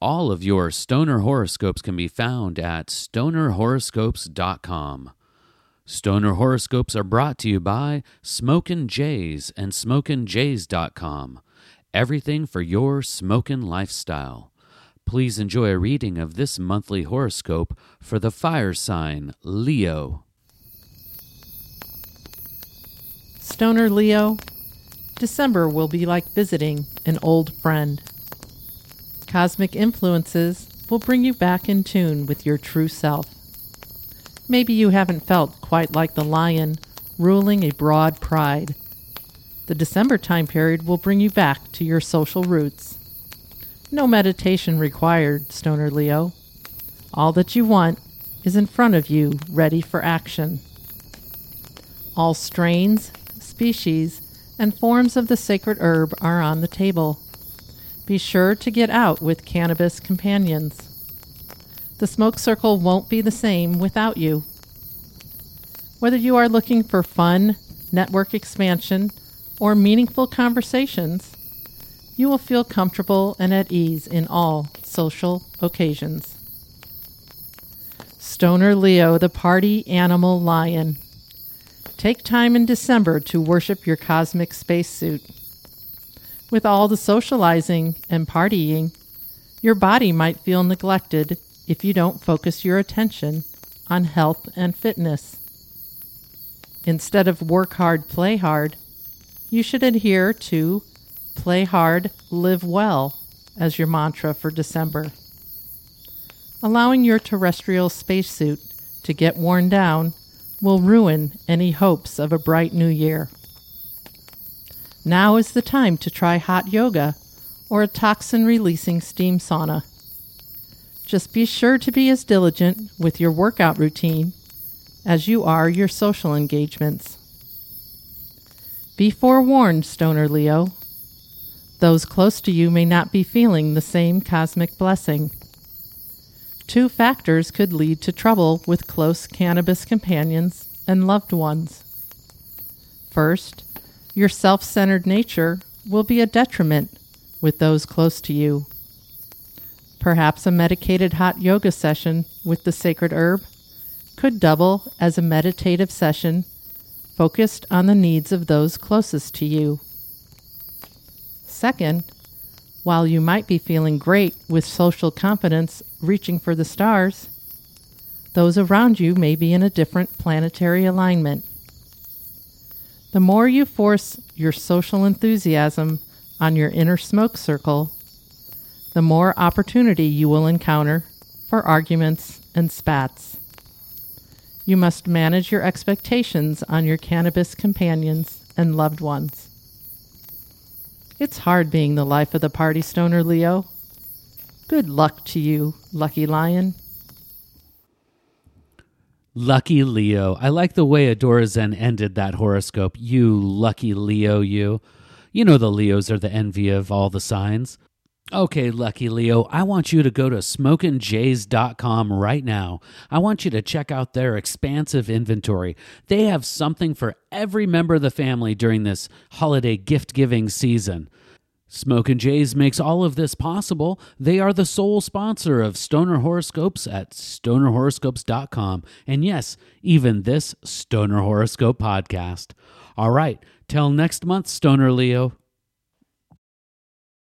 All of your stoner horoscopes can be found at stonerhoroscopes.com. Stoner horoscopes are brought to you by Smokin' Jays and SmokinJays.com. Everything for your smokin' lifestyle. Please enjoy a reading of this monthly horoscope for the fire sign Leo. Stoner Leo, December will be like visiting an old friend. Cosmic influences will bring you back in tune with your true self. Maybe you haven't felt quite like the lion ruling a broad pride. The December time period will bring you back to your social roots. No meditation required, Stoner Leo. All that you want is in front of you, ready for action. All strains, species, and forms of the sacred herb are on the table. Be sure to get out with cannabis companions. The smoke circle won't be the same without you. Whether you are looking for fun, network expansion, or meaningful conversations, you will feel comfortable and at ease in all social occasions. Stoner Leo, the party animal lion. Take time in December to worship your cosmic spacesuit. With all the socializing and partying, your body might feel neglected if you don't focus your attention on health and fitness. Instead of work hard, play hard, you should adhere to play hard, live well as your mantra for December. Allowing your terrestrial spacesuit to get worn down will ruin any hopes of a bright new year. Now is the time to try hot yoga or a toxin releasing steam sauna. Just be sure to be as diligent with your workout routine as you are your social engagements. Be forewarned, Stoner Leo. Those close to you may not be feeling the same cosmic blessing. Two factors could lead to trouble with close cannabis companions and loved ones. First, your self centered nature will be a detriment with those close to you. Perhaps a medicated hot yoga session with the sacred herb could double as a meditative session focused on the needs of those closest to you. Second, while you might be feeling great with social confidence reaching for the stars, those around you may be in a different planetary alignment. The more you force your social enthusiasm on your inner smoke circle, the more opportunity you will encounter for arguments and spats. You must manage your expectations on your cannabis companions and loved ones. It's hard being the life of the party stoner, Leo. Good luck to you, lucky lion. Lucky Leo. I like the way Adora Zen ended that horoscope. You lucky Leo, you. You know the Leos are the envy of all the signs. Okay, lucky Leo, I want you to go to smokinjays.com right now. I want you to check out their expansive inventory. They have something for every member of the family during this holiday gift giving season. Smokin' Jays makes all of this possible. They are the sole sponsor of Stoner Horoscopes at stonerhoroscopes.com. And yes, even this Stoner Horoscope podcast. All right, till next month, Stoner Leo.